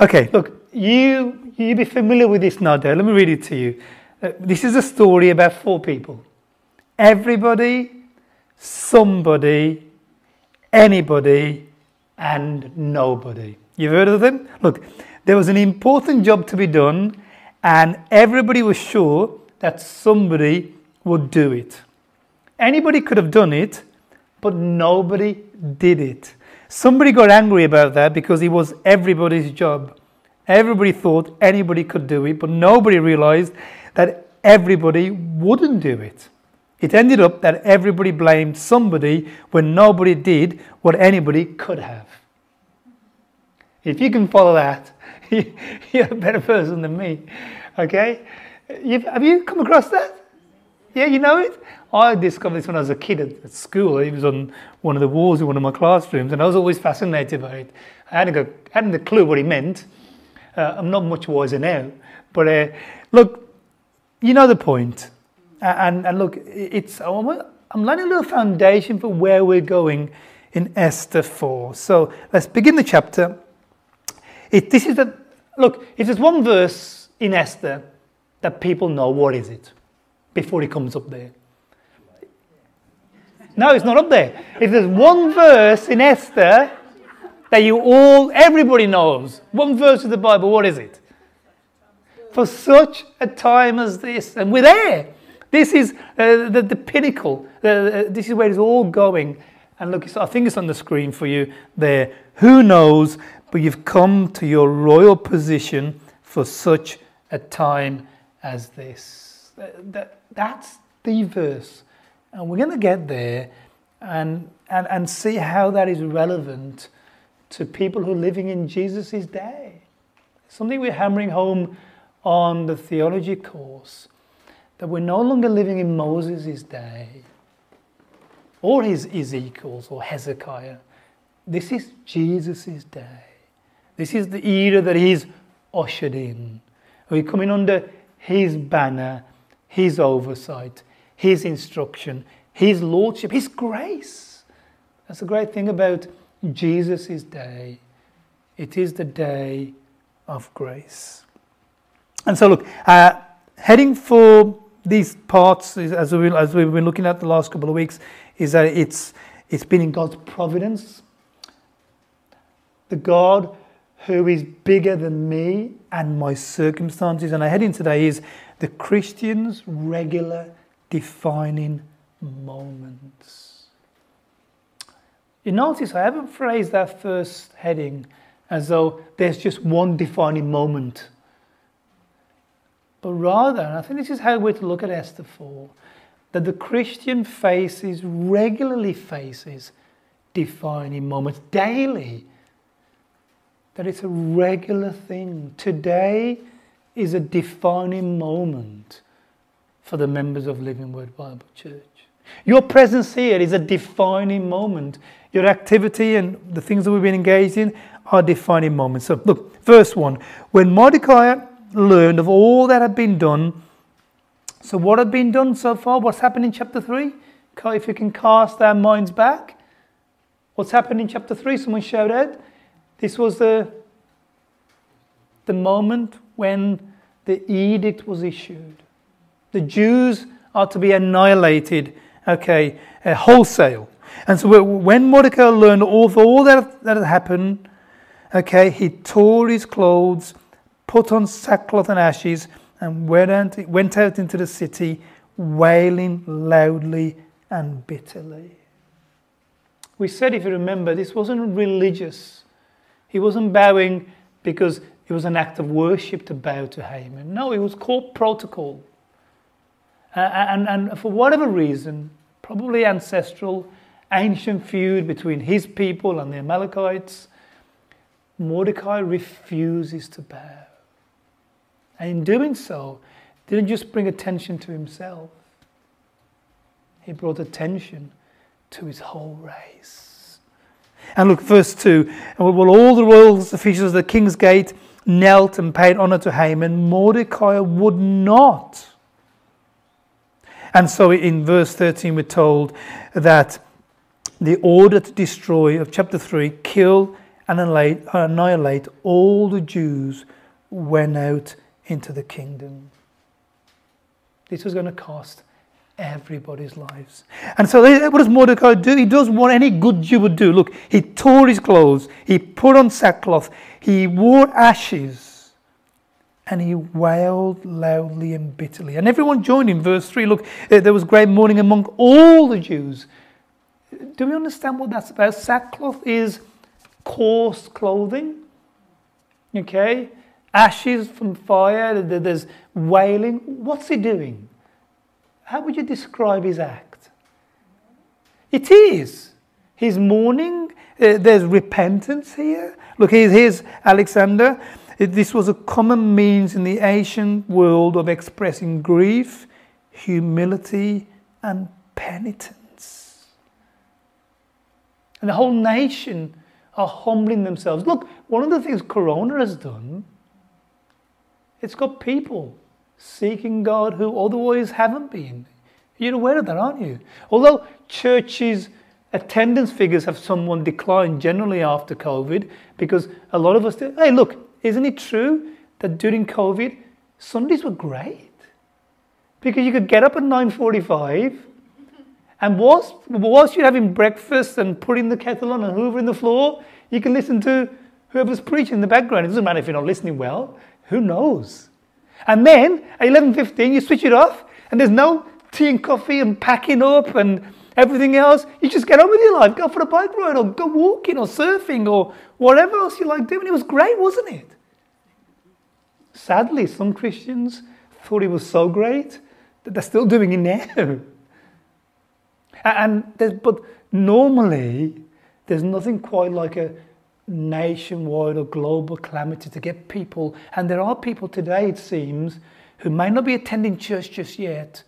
Okay, look, you you be familiar with this now, Dale. Let me read it to you. Uh, this is a story about four people. Everybody, somebody, anybody, and nobody. You've heard of them? Look, there was an important job to be done, and everybody was sure that somebody would do it. Anybody could have done it, but nobody did it. Somebody got angry about that because it was everybody's job. Everybody thought anybody could do it, but nobody realized that everybody wouldn't do it. It ended up that everybody blamed somebody when nobody did what anybody could have. If you can follow that, you're a better person than me. Okay? Have you come across that? Yeah, you know it? I discovered this when I was a kid at, at, school. It was on one of the walls in one of my classrooms, and I was always fascinated by it. I hadn't, got, hadn't a clue what it meant. Uh, I'm not much wiser now. But uh, look, you know the point. And, and look, it's I'm laying a little foundation for where we're going in Esther 4. So let's begin the chapter. It, this is a, look, if there's one verse in Esther that people know, what is it? Before he comes up there. No, it's not up there. If there's one verse in Esther that you all, everybody knows, one verse of the Bible, what is it? For such a time as this. And we're there. This is uh, the, the pinnacle. Uh, this is where it's all going. And look, I think it's on the screen for you there. Who knows, but you've come to your royal position for such a time as this. That, that's the verse. And we're going to get there and, and, and see how that is relevant to people who are living in Jesus' day. Something we're hammering home on the theology course that we're no longer living in Moses' day or his Ezekiel's or Hezekiah. This is Jesus' day. This is the era that he's ushered in. We're coming under his banner, his oversight, his instruction, his lordship, his grace. That's the great thing about Jesus' day. It is the day of grace. And so, look, uh, heading for these parts, as, we, as we've been looking at the last couple of weeks, is that it's, it's been in God's providence. The God who is bigger than me and my circumstances. And I our heading today is the Christian's regular defining moments. You notice I haven't phrased that first heading as though there's just one defining moment. But rather, and I think this is how we're to look at Esther 4, that the Christian faces, regularly faces, defining moments daily. That it's a regular thing. Today is a defining moment for the members of Living Word Bible Church. Your presence here is a defining moment. Your activity and the things that we've been engaged in are defining moments. So, look, verse 1. When Mordecai learned of all that had been done, so what had been done so far? What's happened in chapter 3? If you can cast our minds back, what's happened in chapter 3? Someone shouted. out. This was the, the moment when the edict was issued. The Jews are to be annihilated okay, uh, wholesale. And so when Mordecai learned all, all that, that had happened, okay, he tore his clothes, put on sackcloth and ashes, and went out, went out into the city, wailing loudly and bitterly. We said, if you remember, this wasn't religious. He wasn't bowing because it was an act of worship to bow to Haman. No, it was called protocol. Uh, and, and for whatever reason, probably ancestral, ancient feud between his people and the Amalekites, Mordecai refuses to bow. And in doing so, didn't just bring attention to himself, he brought attention to his whole race. And look, verse 2 Well, all the royal officials of the king's gate knelt and paid honor to Haman. Mordecai would not and so in verse 13, we're told that the order to destroy of chapter 3 kill and annihilate all the Jews went out into the kingdom. This was going to cost everybody's lives. And so, what does Mordecai do? He does what any good Jew would do. Look, he tore his clothes, he put on sackcloth, he wore ashes, and he wailed loudly and bitterly. And everyone joined him. Verse 3 look, uh, there was great mourning among all the Jews. Do we understand what that's about? Sackcloth is coarse clothing. Okay? Ashes from fire, there's wailing. What's he doing? How would you describe his act? It is. He's mourning. Uh, there's repentance here. Look, here's, here's Alexander. This was a common means in the ancient world of expressing grief, humility, and penitence. And the whole nation are humbling themselves. Look, one of the things Corona has done, it's got people seeking God who otherwise haven't been. You're aware of that, aren't you? Although churches' attendance figures have somewhat declined generally after COVID, because a lot of us do. Hey, look, isn't it true that during COVID, Sundays were great? Because you could get up at 9.45 and whilst, whilst you're having breakfast and putting the kettle on and hoovering the floor, you can listen to whoever's preaching in the background. It doesn't matter if you're not listening well. Who knows? And then at 11.15, you switch it off, and there's no tea and coffee and packing up and everything else. You just get on with your life, go for a bike ride or go walking or surfing or whatever else you like doing. It was great, wasn't it? Sadly, some Christians thought it was so great that they're still doing it now. and but normally, there's nothing quite like a nationwide or global calamity to get people, and there are people today, it seems, who may not be attending church just yet,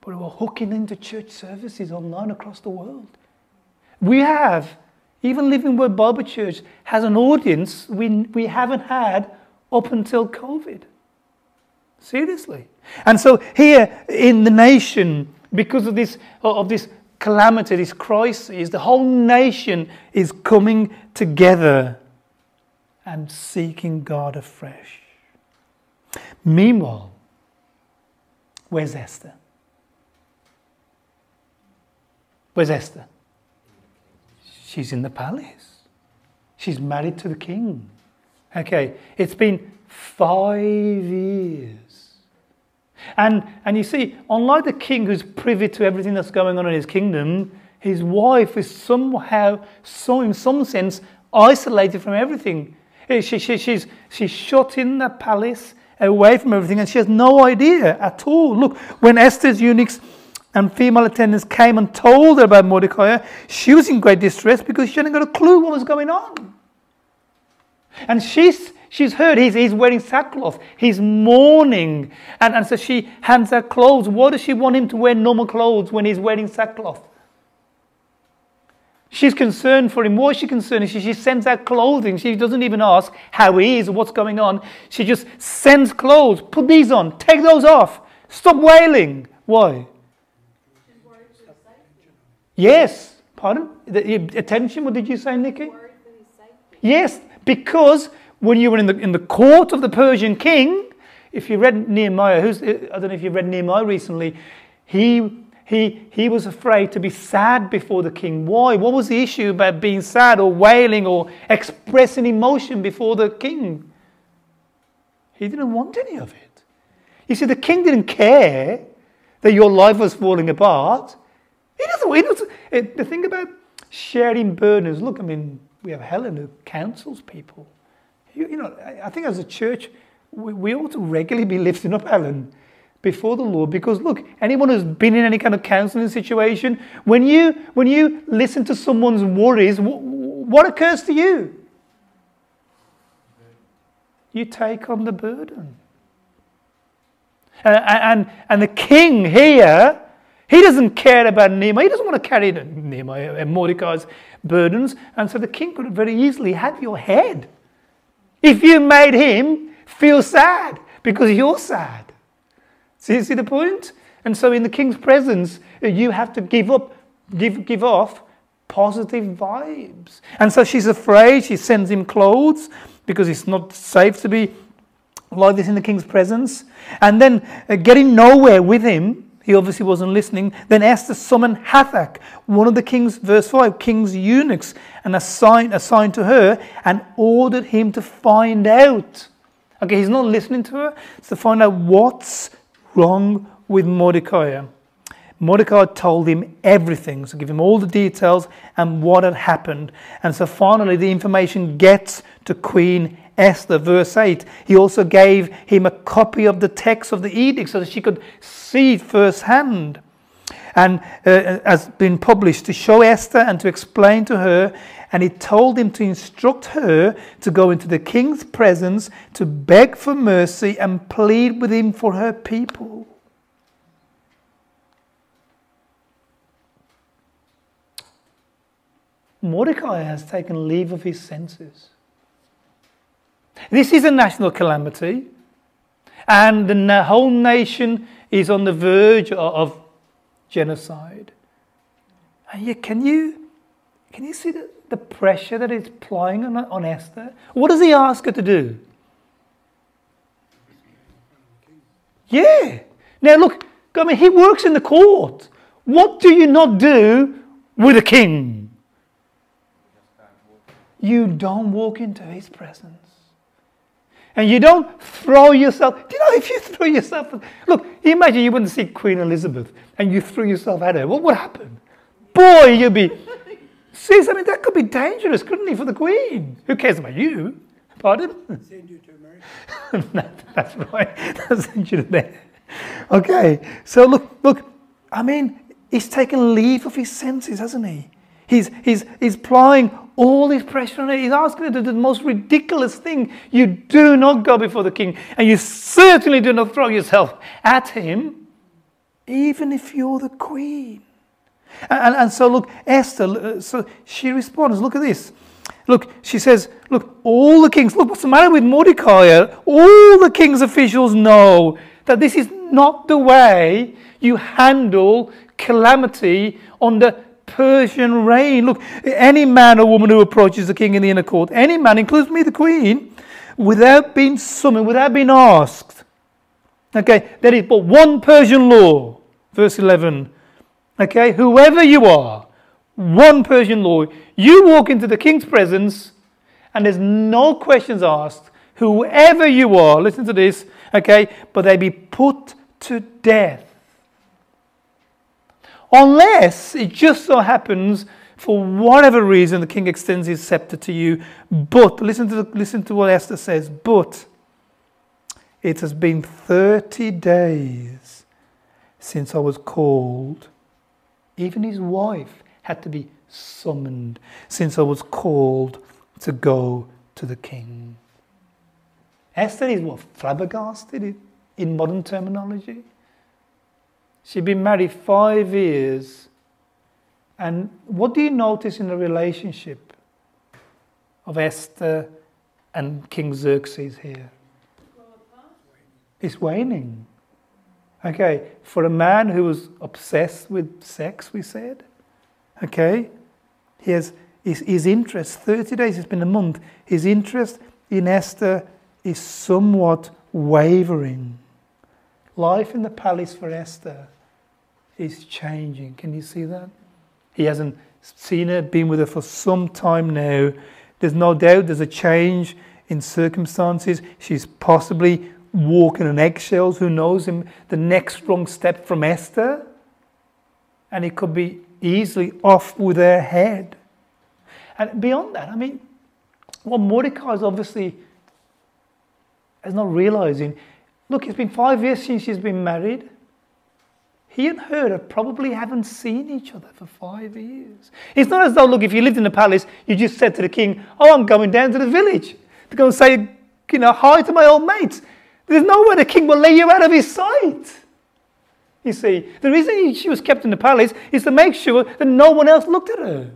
but who are hooking into church services online across the world. We have, even Living Word Bible Church has an audience we, we haven't had up until COVID. Seriously. And so here in the nation, because of this, of this calamity, this crisis, the whole nation is coming together and seeking God afresh. Meanwhile, where's Esther? Where's Esther? She's in the palace. She's married to the king. Okay, it's been five years and, and you see, unlike the king who's privy to everything that's going on in his kingdom, his wife is somehow, so in some sense, isolated from everything. She, she, she's, she's shut in the palace, away from everything, and she has no idea at all. Look, when Esther's eunuchs and female attendants came and told her about Mordecai, she was in great distress because she hadn't got a clue what was going on. And she's She's heard he's, he's wearing sackcloth. He's mourning. And, and so she hands her clothes. Why does she want him to wear normal clothes when he's wearing sackcloth? She's concerned for him. Why is she concerned? She, she sends out clothing. She doesn't even ask how he is or what's going on. She just sends clothes. Put these on. Take those off. Stop wailing. Why? Yes. Pardon? The, attention. What did you say, Nikki? Yes, because when you were in the, in the court of the Persian king, if you read Nehemiah, who's, I don't know if you've read Nehemiah recently, he, he, he was afraid to be sad before the king. Why? What was the issue about being sad or wailing or expressing emotion before the king? He didn't want any of it. You see, the king didn't care that your life was falling apart. He doesn't. He doesn't it, the thing about sharing burdens, look, I mean, we have Helen who counsels people. You, you know, I think as a church, we, we ought to regularly be lifting up Helen before the Lord because look, anyone who's been in any kind of counseling situation, when you when you listen to someone's worries, what occurs to you? You take on the burden. And, and, and the king here, he doesn't care about Nehemiah. He doesn't want to carry Nehemiah and Mordecai's burdens. And so the king could very easily have your head if you made him feel sad because you're sad. See, see the point? And so in the king's presence, you have to give up, give, give off positive vibes. And so she's afraid. She sends him clothes because it's not safe to be like this in the king's presence. And then uh, getting nowhere with him, he obviously wasn't listening. Then Esther summoned Hathach, one of the king's, verse 5, king's eunuchs, and assigned, assigned to her and ordered him to find out. Okay, he's not listening to her. It's to find out what's wrong with Mordecai. Mordecai told him everything, so give him all the details and what had happened. And so finally, the information gets to Queen Esther, verse 8. He also gave him a copy of the text of the edict so that she could see it firsthand. And uh, has been published to show Esther and to explain to her. And he told him to instruct her to go into the king's presence to beg for mercy and plead with him for her people. Mordecai has taken leave of his senses. This is a national calamity, and the whole nation is on the verge of genocide. And yet, can you, can you see the, the pressure that is plying on, on Esther? What does he ask her to do? Yeah. Now, look, I mean, he works in the court. What do you not do with a king? You don't walk into his presence. And you don't throw yourself. Do you know if you throw yourself? Look, imagine you wouldn't see Queen Elizabeth and you threw yourself at her. What would happen? Boy, you'd be. See, I mean, that could be dangerous, couldn't it, for the Queen? Who cares about you? Pardon? Send you to America. that's right. That's send you to there. Okay, so look, look. I mean, he's taken leave of his senses, hasn't he? He's, he's, he's applying all this pressure on it. He's asking her to do the most ridiculous thing. You do not go before the king, and you certainly do not throw yourself at him, even if you're the queen. And, and, and so, look, Esther, uh, so she responds, look at this. Look, she says, look, all the kings, look, what's the matter with Mordecai? All the king's officials know that this is not the way you handle calamity under Persian reign. Look, any man or woman who approaches the king in the inner court, any man, includes me, the queen, without being summoned, without being asked. Okay, there is but one Persian law, verse 11. Okay, whoever you are, one Persian law. You walk into the king's presence and there's no questions asked. Whoever you are, listen to this, okay, but they be put to death Unless it just so happens, for whatever reason, the king extends his scepter to you. But, listen to, the, listen to what Esther says, but it has been 30 days since I was called. Even his wife had to be summoned since I was called to go to the king. Esther is what? Flabbergasted in modern terminology. She'd been married five years. And what do you notice in the relationship of Esther and King Xerxes here? It's waning. Okay, for a man who was obsessed with sex, we said, okay, he has his, his interest, 30 days, it's been a month, his interest in Esther is somewhat wavering. Life in the palace for Esther is changing. Can you see that? He hasn't seen her, been with her for some time now. There's no doubt there's a change in circumstances. She's possibly walking on eggshells. Who knows him? The next wrong step from Esther. And it could be easily off with her head. And beyond that, I mean, what Mordecai is obviously is not realizing look, it's been five years since she's been married. He and her probably haven't seen each other for five years. It's not as though, look, if you lived in the palace, you just said to the king, Oh, I'm going down to the village to go and say, you know, hi to my old mates. There's no way the king will lay you out of his sight. You see, the reason she was kept in the palace is to make sure that no one else looked at her.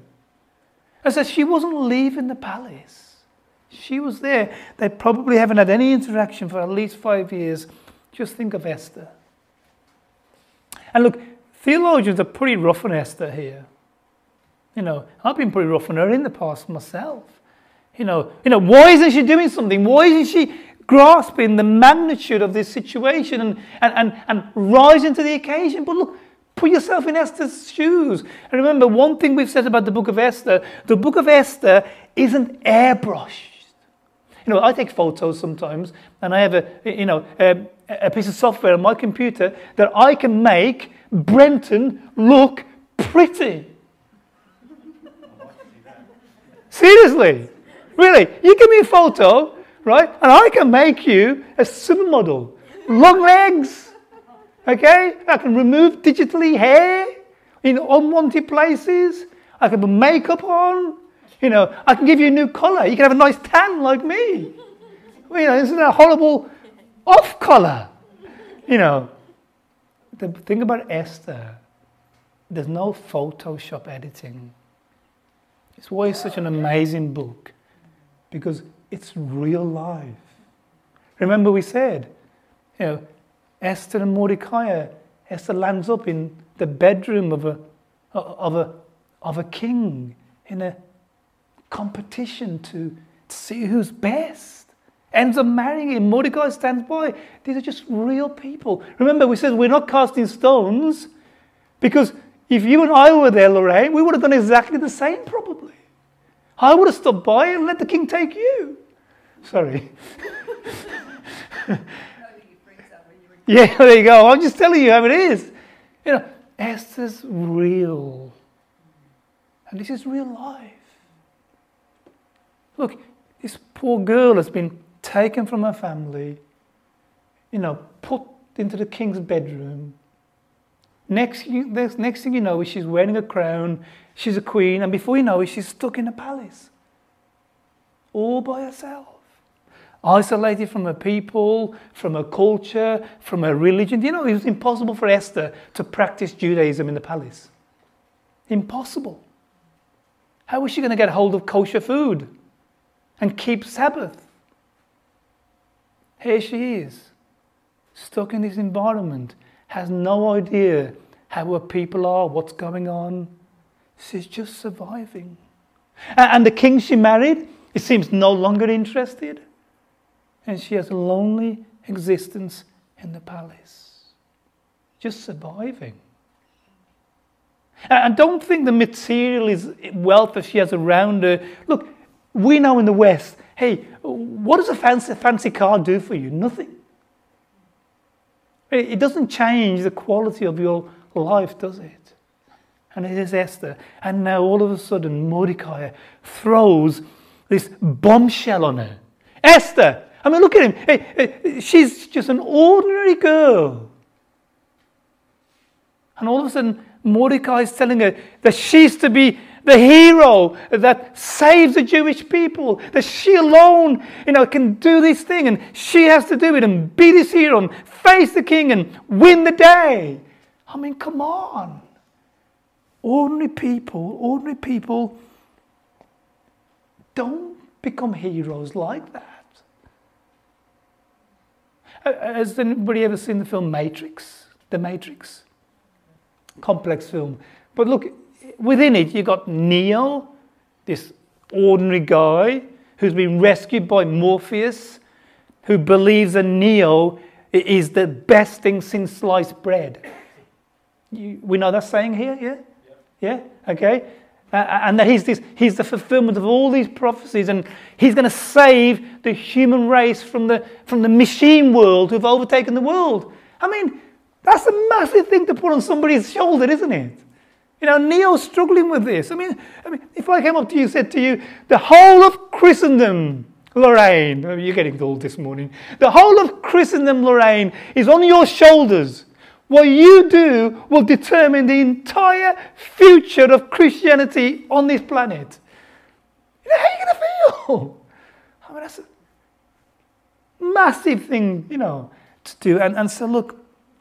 And so she wasn't leaving the palace. She was there. They probably haven't had any interaction for at least five years. Just think of Esther. And look, theologians are pretty rough on Esther here. You know, I've been pretty rough on her in the past myself. You know, you know, why isn't she doing something? Why isn't she grasping the magnitude of this situation and, and, and, and rising to the occasion? But look, put yourself in Esther's shoes. And remember, one thing we've said about the book of Esther the book of Esther isn't airbrushed. You know, I take photos sometimes, and I have a, you know, a piece of software on my computer that I can make Brenton look pretty. Seriously, really, you give me a photo, right, and I can make you a supermodel. Long legs, okay? I can remove digitally hair in unwanted places. I can put makeup on. You know, I can give you a new colour. You can have a nice tan like me. You know, isn't that horrible off colour? You know, the thing about Esther, there's no Photoshop editing. It's why it's such an amazing book, because it's real life. Remember, we said, you know, Esther and Mordecai, Esther lands up in the bedroom of a, of a, of a king in a competition to see who's best. Ends up marrying him. Mordecai stands by. These are just real people. Remember, we said we're not casting stones because if you and I were there, Lorraine, we would have done exactly the same probably. I would have stopped by and let the king take you. Sorry. yeah, there you go. I'm just telling you how it is. You know, Esther's real. And this is real life. Look, this poor girl has been taken from her family, you know, put into the king's bedroom. Next, next thing you know, is she's wearing a crown, she's a queen, and before you know it, she's stuck in a palace. All by herself. Isolated from her people, from her culture, from her religion. You know, it was impossible for Esther to practice Judaism in the palace. Impossible. How was she going to get hold of kosher food? and keep Sabbath. Here she is, stuck in this environment, has no idea how her people are, what's going on. She's just surviving. And the king she married, it seems no longer interested. And she has a lonely existence in the palace, just surviving. And don't think the material is wealth that she has around her. Look, we know in the West, hey, what does a fancy, fancy car do for you? Nothing. It doesn't change the quality of your life, does it? And it is Esther. And now all of a sudden, Mordecai throws this bombshell on her. Esther! I mean, look at him. Hey, she's just an ordinary girl. And all of a sudden, Mordecai is telling her that she's to be the hero that saves the Jewish people, that she alone, you know, can do this thing and she has to do it and be this hero and face the king and win the day. I mean, come on. Ordinary people, ordinary people don't become heroes like that. Has anybody ever seen the film Matrix? The Matrix? Complex film. But look, within it, you've got Neo, this ordinary guy who's been rescued by Morpheus, who believes that Neo is the best thing since sliced bread. You, we know that saying here, yeah? Yeah? yeah? Okay? Uh, and that he's, this, he's the fulfillment of all these prophecies, and he's going to save the human race from the, from the machine world who've overtaken the world. I mean, that's a massive thing to put on somebody's shoulder, isn't it? You know, Neo's struggling with this. I mean, I mean, if I came up to you and said to you, the whole of Christendom, Lorraine, you're getting old this morning, the whole of Christendom, Lorraine, is on your shoulders. What you do will determine the entire future of Christianity on this planet. You know, how are you going to feel? I mean, that's a massive thing, you know, to do. And, and so, look,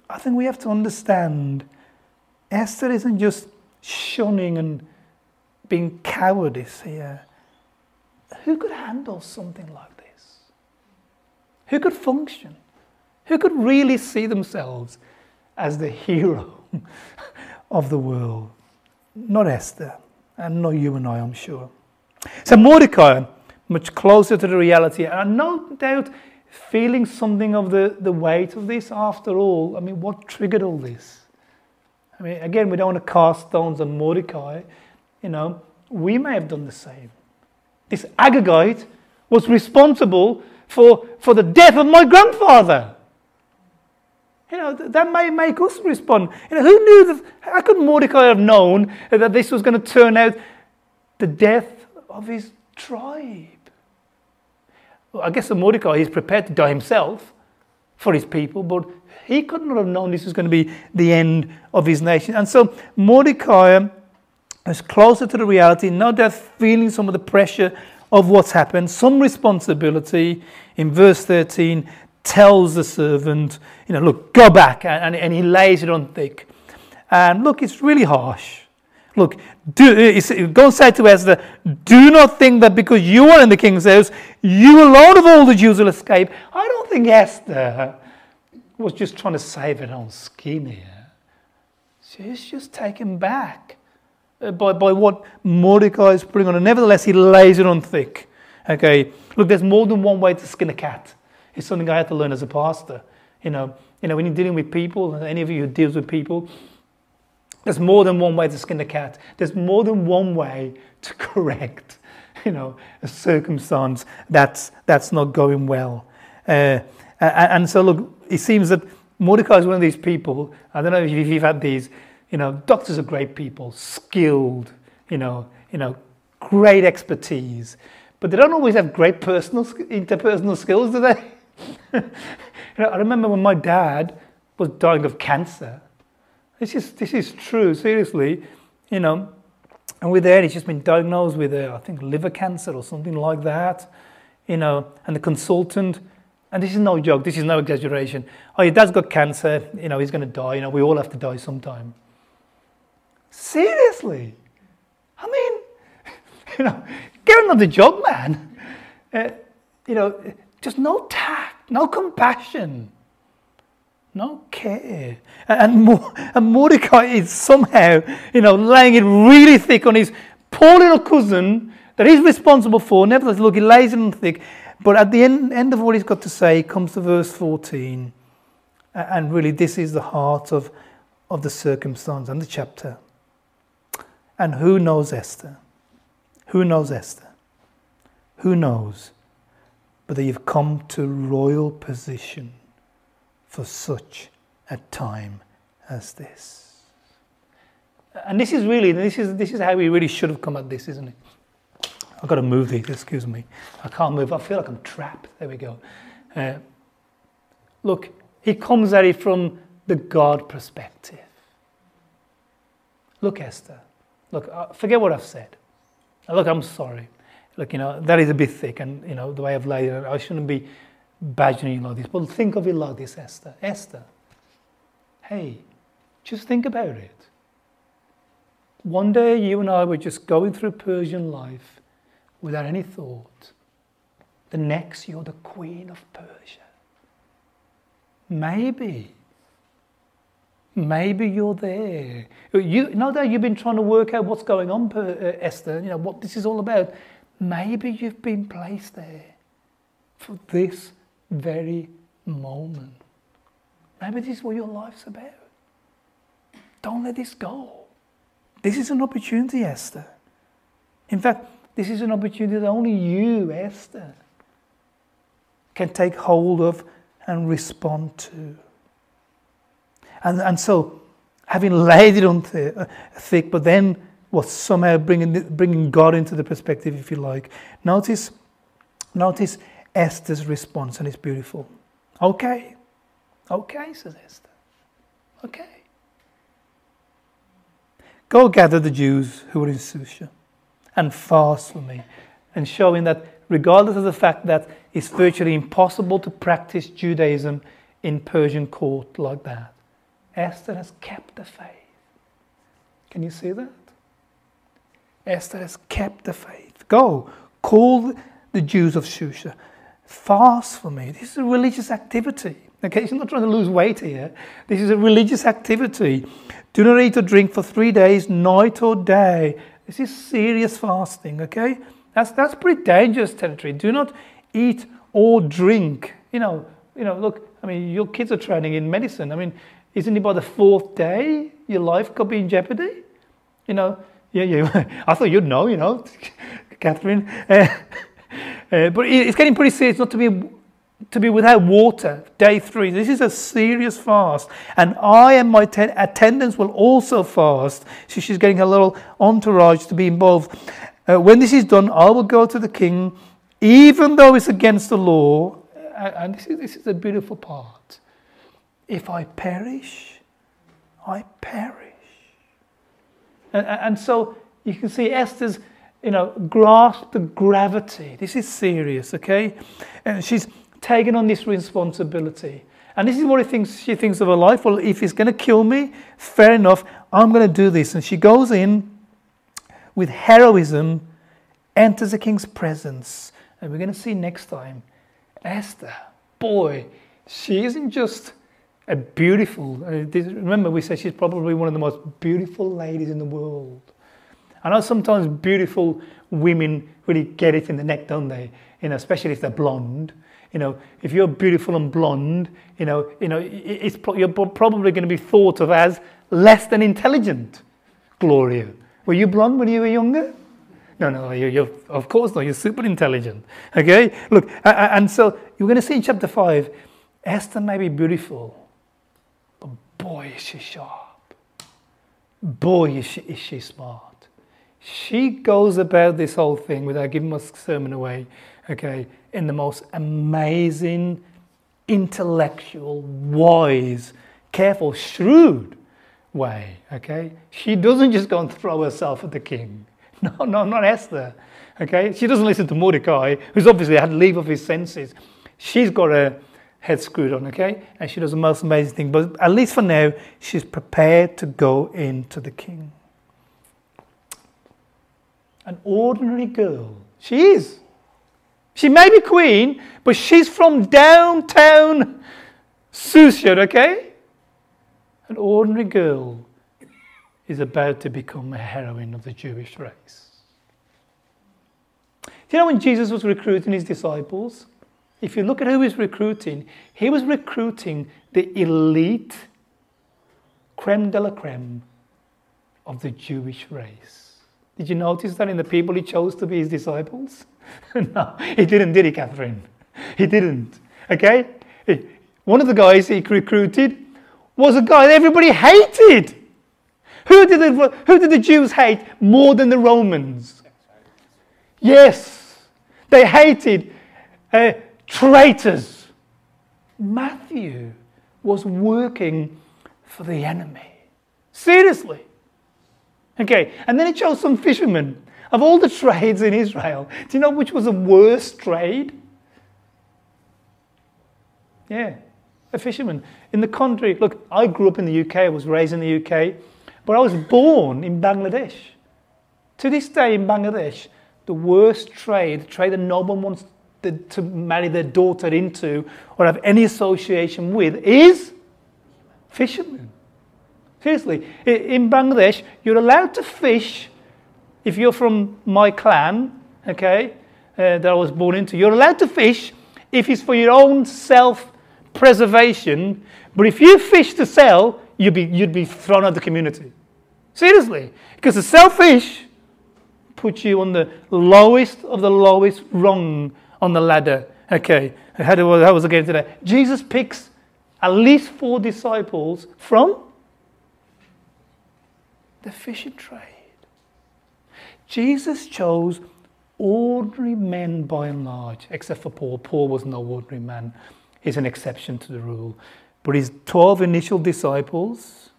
I think we have to understand Esther isn't just shunning and being cowardice here. Who could handle something like this? Who could function? Who could really see themselves as the hero of the world? Not Esther. And not you and I, I'm sure. So Mordecai, much closer to the reality, and no doubt feeling something of the, the weight of this after all. I mean, what triggered all this? I mean, again, we don't want to cast stones on Mordecai. You know, we may have done the same. This Agagite was responsible for, for the death of my grandfather. You know, that may make us respond. You know, who knew that? How could Mordecai have known that this was going to turn out the death of his tribe? Well, I guess Mordecai is prepared to die himself for his people, but he could not have known this was going to be the end of his nation. And so Mordecai is closer to the reality, no doubt feeling some of the pressure of what's happened, some responsibility. In verse 13, tells the servant, you know, look, go back, and, and he lays it on thick. And look, it's really harsh. Look, do, go and say to Esther, do not think that because you are in the king's house, you alone of all the Jews will escape. I don't think Esther was just trying to save her own skin here. She's just taken back uh, by, by what Mordecai is putting on. And nevertheless, he lays it on thick. Okay, look, there's more than one way to skin a cat. It's something I had to learn as a pastor. You know, you know, when you're dealing with people, any of you who deals with people, there's more than one way to skin a cat. There's more than one way to correct, you know, a circumstance that's that's not going well. Uh, and, so, look, it seems that Mordecai is one of these people. I don't know if you've had these. You know, doctors are great people, skilled. You know, you know, great expertise, but they don't always have great personal interpersonal skills, do they? you know, I remember when my dad was dying of cancer. This is this is true, seriously. You know, and with that, he's just been diagnosed with, uh, I think, liver cancer or something like that. You know, and the consultant, and this is no joke, this is no exaggeration. Oh, your dad's got cancer. You know, he's going to die. You know, we all have to die sometime. Seriously, I mean, you know, get another job, man. Uh, you know, just no tact, no compassion, no care. And, and Mordecai is somehow, you know, laying it really thick on his poor little cousin that he's responsible for. Nevertheless, look, he lays it on thick. But at the end, end of what he's got to say comes to verse 14. And really, this is the heart of, of the circumstance and the chapter. And who knows Esther? Who knows Esther? Who knows? but that you've come to royal position for such a time as this. And this is really, this is, this is how we really should have come at this, isn't it? I've got to move these, excuse me. I can't move, I feel like I'm trapped. There we go. Uh, look, he comes at it from the God perspective. Look, Esther, look, uh, forget what I've said. Look, I'm sorry look, you know, that is a bit thick, and you know, the way I've laid it, I shouldn't be badgering like this. But think of it like this, Esther. Esther, hey, just think about it. One day you and I were just going through Persian life without any thought. The next, you're the queen of Persia. Maybe. Maybe you're there. You, no doubt you've been trying to work out what's going on, uh, Esther, you know, what this is all about. Maybe you've been placed there for this very moment. Maybe this is what your life's about. Don't let this go. This is an opportunity, Esther. In fact, this is an opportunity that only you, Esther, can take hold of and respond to. And, and so, having laid it on th- uh, thick, but then was somehow bringing, bringing God into the perspective, if you like. Notice, notice Esther's response, and it's beautiful. Okay, okay, says Esther. Okay. Go gather the Jews who are in Susha and fast for me, and showing that regardless of the fact that it's virtually impossible to practice Judaism in Persian court like that, Esther has kept the faith. Can you see that? Esther has kept the faith. Go, call the Jews of Shusha. Fast for me. This is a religious activity. Okay, she's not trying to lose weight here. This is a religious activity. Do not eat or drink for three days, night or day. This is serious fasting, okay? That's, that's pretty dangerous territory. Do not eat or drink. You know, you know, look, I mean, your kids are training in medicine. I mean, isn't it by the fourth day your life could be in jeopardy? You know, yeah, yeah. I thought you'd know, you know, Catherine. Uh, uh, but it's getting pretty serious not to be to be without water. Day three. This is a serious fast, and I and my ten- attendants will also fast. So she's getting a little entourage to be involved. Uh, when this is done, I will go to the king, even though it's against the law. And this is, this is a beautiful part. If I perish, I perish. And, and so you can see Esther's, you know, grasp the gravity. This is serious, okay? And she's taken on this responsibility. And this is what thinks, she thinks of her life. Well, if he's going to kill me, fair enough, I'm going to do this. And she goes in with heroism, enters the king's presence. And we're going to see next time Esther, boy, she isn't just a beautiful, uh, remember we said she's probably one of the most beautiful ladies in the world. I know sometimes beautiful women really get it in the neck, don't they? You know, especially if they're blonde. You know, if you're beautiful and blonde, you know, you know, it's you're probably going to be thought of as less than intelligent. Gloria, were you blonde when you were younger? No, no, you're, you're, of course not. You're super intelligent. Okay? Look, and so you're going to see in chapter 5, Esther may be beautiful, but boy, is she sharp. Boy, is she, is she smart. She goes about this whole thing without giving my sermon away, okay, in the most amazing, intellectual, wise, careful, shrewd way, okay? She doesn't just go and throw herself at the king. No, no, not Esther. Okay? She doesn't listen to Mordecai, who's obviously had leave of his senses. She's got her head screwed on, okay? And she does the most amazing thing. But at least for now, she's prepared to go into the king. An ordinary girl. She is. She may be queen, but she's from downtown Susha, okay? An ordinary girl is about to become a heroine of the Jewish race. Do you know when Jesus was recruiting his disciples? If you look at who he was recruiting, he was recruiting the elite, creme de la creme of the Jewish race. Did you notice that in the people he chose to be his disciples? no, he didn't, did he, Catherine? He didn't. Okay? One of the guys he recruited was a guy that everybody hated. Who did, the, who did the Jews hate more than the Romans? Yes, they hated uh, traitors. Matthew was working for the enemy. Seriously. Okay, and then he chose some fishermen. Of all the trades in Israel, do you know which was the worst trade? Yeah, a fisherman. In the country, look, I grew up in the UK, I was raised in the UK. But I was born in Bangladesh. To this day in Bangladesh, the worst trade, the trade that no one wants to, to marry their daughter into or have any association with, is fishermen. Seriously, in Bangladesh, you're allowed to fish if you're from my clan, okay, uh, that I was born into. You're allowed to fish if it's for your own self preservation, but if you fish to sell, you'd be, you'd be thrown out of the community. Seriously. Because the selfish puts you on the lowest of the lowest rung on the ladder. Okay, how, was I getting to that? Jesus picks at least four disciples from the fishing trade. Jesus chose ordinary men by and large, except for Paul. Paul was no ordinary man, he's an exception to the rule. But his 12 initial disciples,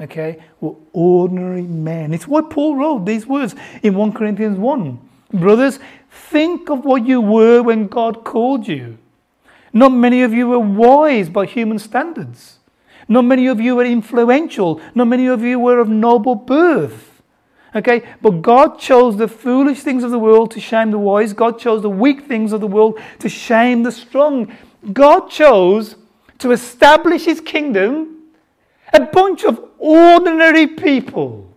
okay, were ordinary men. It's what Paul wrote these words in 1 Corinthians 1. Brothers, think of what you were when God called you. Not many of you were wise by human standards. Not many of you were influential. Not many of you were of noble birth. Okay, but God chose the foolish things of the world to shame the wise. God chose the weak things of the world to shame the strong. God chose to establish his kingdom a bunch of ordinary people.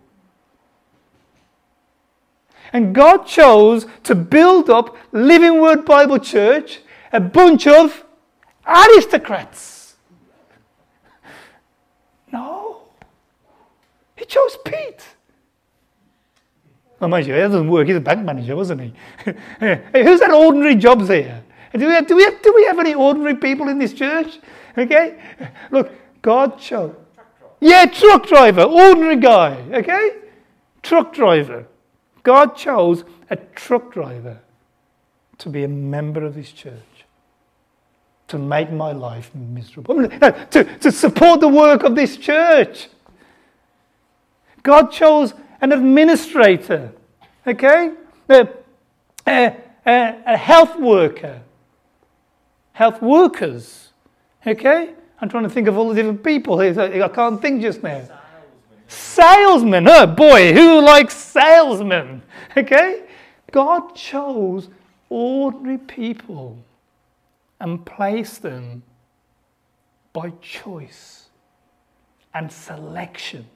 And God chose to build up Living Word Bible Church, a bunch of aristocrats. No. Chose Pete. Oh, mind you, that doesn't work. He's a bank manager, wasn't he? hey, who's had ordinary jobs here? Do we, have, do, we have, do we have any ordinary people in this church? Okay? Look, God chose. Yeah, truck driver, ordinary guy. Okay? Truck driver. God chose a truck driver to be a member of his church, to make my life miserable, no, to, to support the work of this church. God chose an administrator, okay? A, a, a, health worker, health workers, okay? I'm trying to think of all the different people here. I can't think just now. Salesman, Oh boy, who likes salesmen? Okay? God chose ordinary people and placed them by choice and selection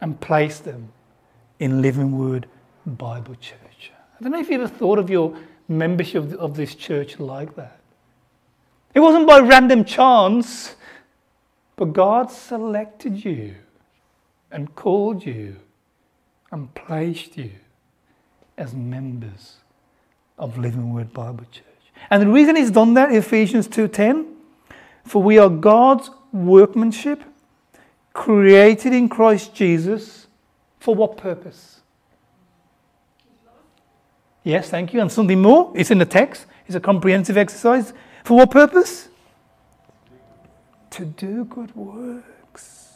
and placed them in Living Word Bible Church. I don't know if you ever thought of your membership of this church like that. It wasn't by random chance, but God selected you and called you and placed you as members of Living Word Bible Church. And the reason he's done that, Ephesians 2:10, for we are God's workmanship, created in Christ Jesus, for what purpose? Yes, thank you. And something more. It's in the text. It's a comprehensive exercise. For what purpose? To do good works.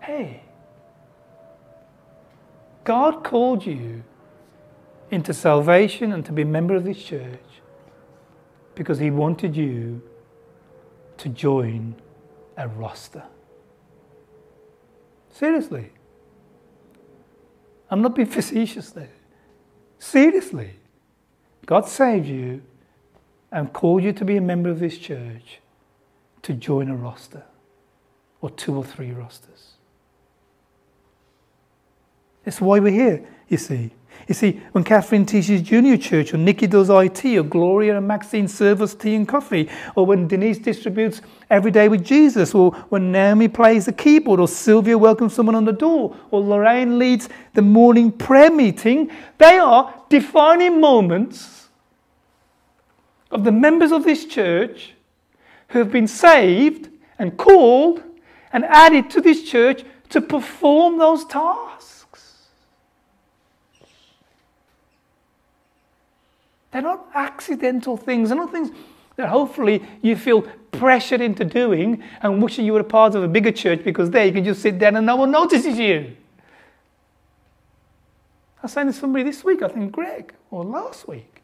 Hey, God called you into salvation and to be a member of this church because He wanted you to join a roster. Seriously. I'm not being facetious there. Seriously. God saved you and called you to be a member of this church to join a roster or two or three rosters. That's why we're here, you see. You see, when Catherine teaches junior church, or Nikki does IT, or Gloria and Maxine serve us tea and coffee, or when Denise distributes Every Day with Jesus, or when Naomi plays the keyboard, or Sylvia welcomes someone on the door, or Lorraine leads the morning prayer meeting, they are defining moments of the members of this church who have been saved and called and added to this church to perform those tasks. They're not accidental things. They're not things that hopefully you feel pressured into doing and wishing you were a part of a bigger church because there you can just sit down and no one notices you. I was saying to somebody this week, I think Greg, or last week.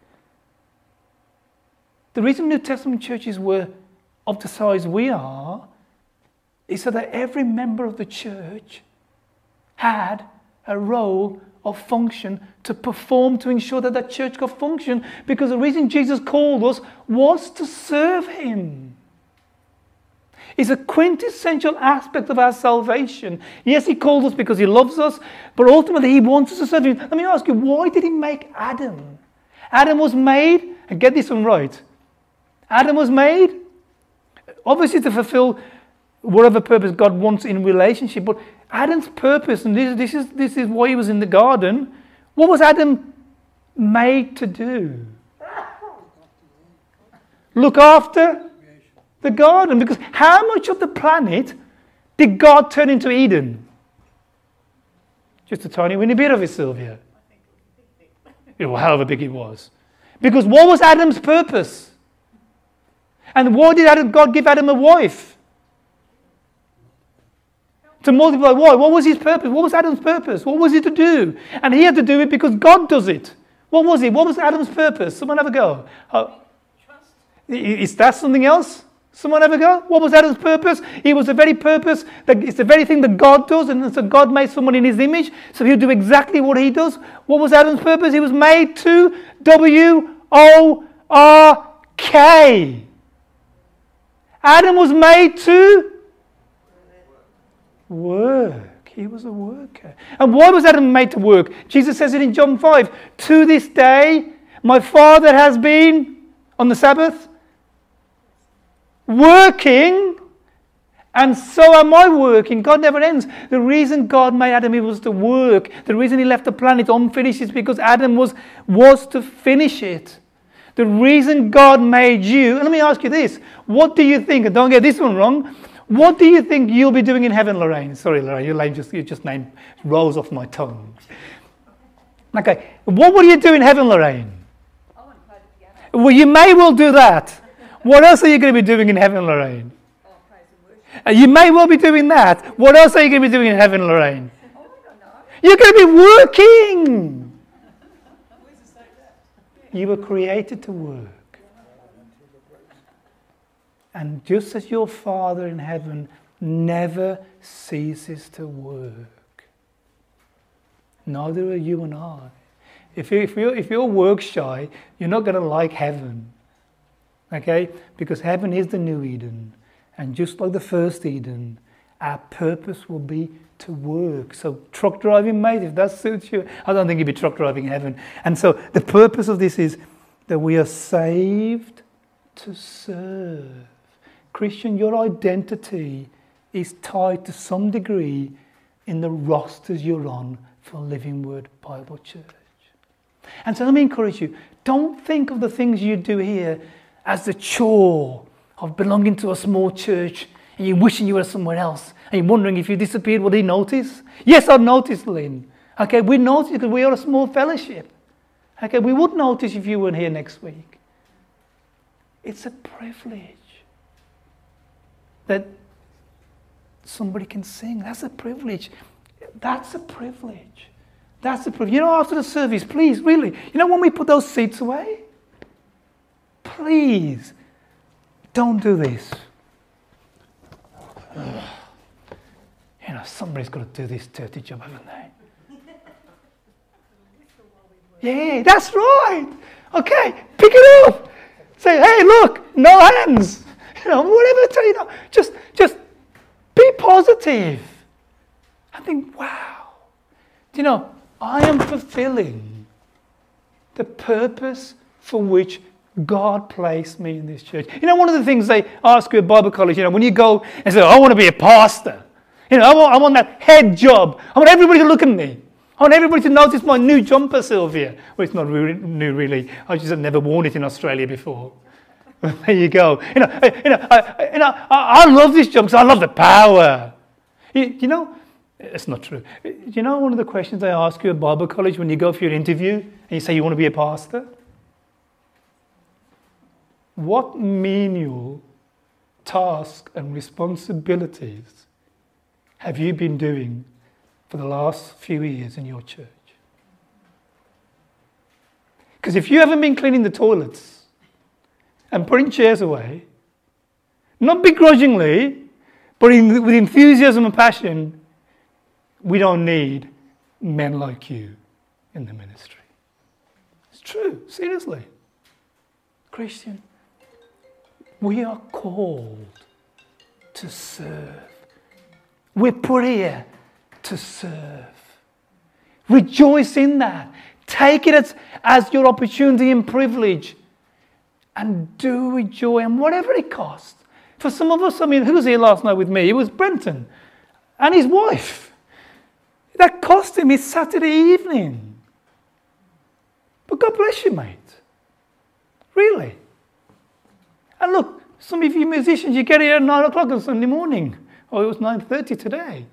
The reason New Testament churches were of the size we are is so that every member of the church had a role of function to perform to ensure that that church could function because the reason Jesus called us was to serve him. It's a quintessential aspect of our salvation. Yes, he called us because he loves us, but ultimately he wants us to serve him. Let me ask you, why did he make Adam? Adam was made, and get this one right. Adam was made obviously to fulfill whatever purpose God wants in relationship, but Adam's purpose, and this, this, is, this is why he was in the garden, what was Adam made to do? Look after the garden. Because how much of the planet did God turn into Eden? Just a tiny weeny bit of it, Sylvia. Well, however big it was. Because what was Adam's purpose? And why did Adam, God give Adam a wife? To multiply. Why? What was his purpose? What was Adam's purpose? What was he to do? And he had to do it because God does it. What was it? What was Adam's purpose? Someone have a go. Oh, is that something else? Someone ever go? What was Adam's purpose? It was the very purpose, that it's the very thing that God does, and so God made someone in his image, so he'll do exactly what he does. What was Adam's purpose? He was made to W O R K. Adam was made to Work, He was a worker. And why was Adam made to work? Jesus says it in John 5 To this day, my Father has been on the Sabbath working, and so am I working. God never ends. The reason God made Adam Eve was to work. The reason He left the planet unfinished is because Adam was, was to finish it. The reason God made you, and let me ask you this what do you think, and don't get this one wrong, what do you think you'll be doing in heaven, Lorraine? Sorry, Lorraine, your name just, your just name rolls off my tongue. Okay, what will you do in heaven, Lorraine? Well, you may well do that. What else are you going to be doing in heaven, Lorraine? Uh, You may well be doing that. What else are you going to be doing in heaven, Lorraine? You're going to be working. You were created to work. And just as your Father in heaven never ceases to work, neither are you and I. If, you, if, you're, if you're work shy, you're not going to like heaven. Okay? Because heaven is the new Eden. And just like the first Eden, our purpose will be to work. So, truck driving, mate, if that suits you, I don't think you'd be truck driving heaven. And so, the purpose of this is that we are saved to serve. Christian, your identity is tied to some degree in the rosters you're on for Living Word Bible Church. And so let me encourage you don't think of the things you do here as the chore of belonging to a small church and you're wishing you were somewhere else and you're wondering if you disappeared, would he notice? Yes, I noticed, Lynn. Okay, we noticed because we are a small fellowship. Okay, we would notice if you weren't here next week. It's a privilege that somebody can sing. That's a privilege. That's a privilege. That's a privilege. You know, after the service, please, really, you know, when we put those seats away, please don't do this. Ugh. You know, somebody's got to do this dirty job, haven't they? Yeah, that's right. Okay, pick it up. Say, hey, look, no hands. You know, whatever. You know, just, just be positive. I think, wow. Do you know, I am fulfilling the purpose for which God placed me in this church. You know, one of the things they ask you at Bible college, you know, when you go and say, I want to be a pastor, you know, I want, I want that head job. I want everybody to look at me. I want everybody to notice my new jumper, Sylvia. Well, it's not really, new, really. I just had never worn it in Australia before. there you go. You know, I, you know, I, you know, I, I love this job because I love the power. You, you know, it's not true. You know, one of the questions they ask you at Bible college when you go for your interview and you say you want to be a pastor? What menial task and responsibilities have you been doing for the last few years in your church? Because if you haven't been cleaning the toilets and putting chairs away, not begrudgingly, but in, with enthusiasm and passion, we don't need men like you in the ministry. It's true, seriously. Christian, we are called to serve. We're put here to serve. Rejoice in that. Take it as, as your opportunity and privilege. And do with joy, and whatever it costs. For some of us, I mean, who was here last night with me? It was Brenton and his wife. That cost him his Saturday evening. But God bless you, mate. Really. And look, some of you musicians, you get here at 9 o'clock on Sunday morning. Oh, it was 9.30 today.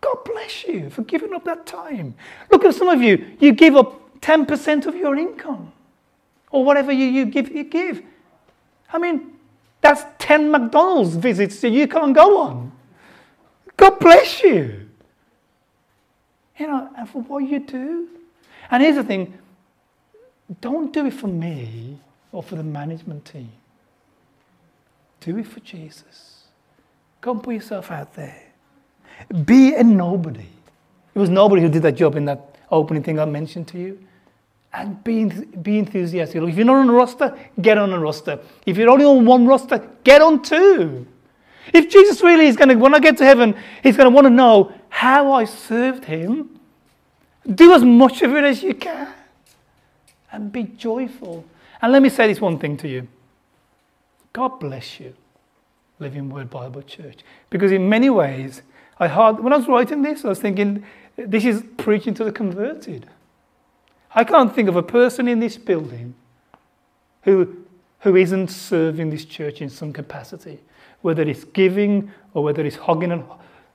God bless you for giving up that time. Look at some of you, you give up 10% of your income. Or whatever you, you give, you give. I mean, that's 10 McDonald's visits that you can't go on. God bless you. You know, and for what you do. And here's the thing don't do it for me or for the management team. Do it for Jesus. Go and put yourself out there. Be a nobody. It was nobody who did that job in that opening thing I mentioned to you. And be, be enthusiastic. If you're not on a roster, get on a roster. If you're only on one roster, get on two. If Jesus really is going to, when I get to heaven, he's going to want to know how I served Him. Do as much of it as you can and be joyful. And let me say this one thing to you God bless you, Living Word Bible Church. Because in many ways, I had, when I was writing this, I was thinking, this is preaching to the converted. I can't think of a person in this building who, who isn't serving this church in some capacity, whether it's giving or whether it's hogging and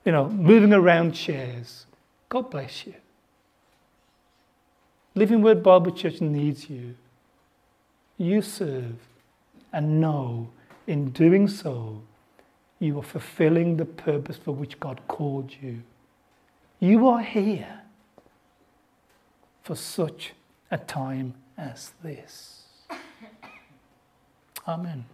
you know, moving around chairs. God bless you. Living Word Bible Church needs you. You serve and know in doing so you are fulfilling the purpose for which God called you. You are here for such a time as this. Amen.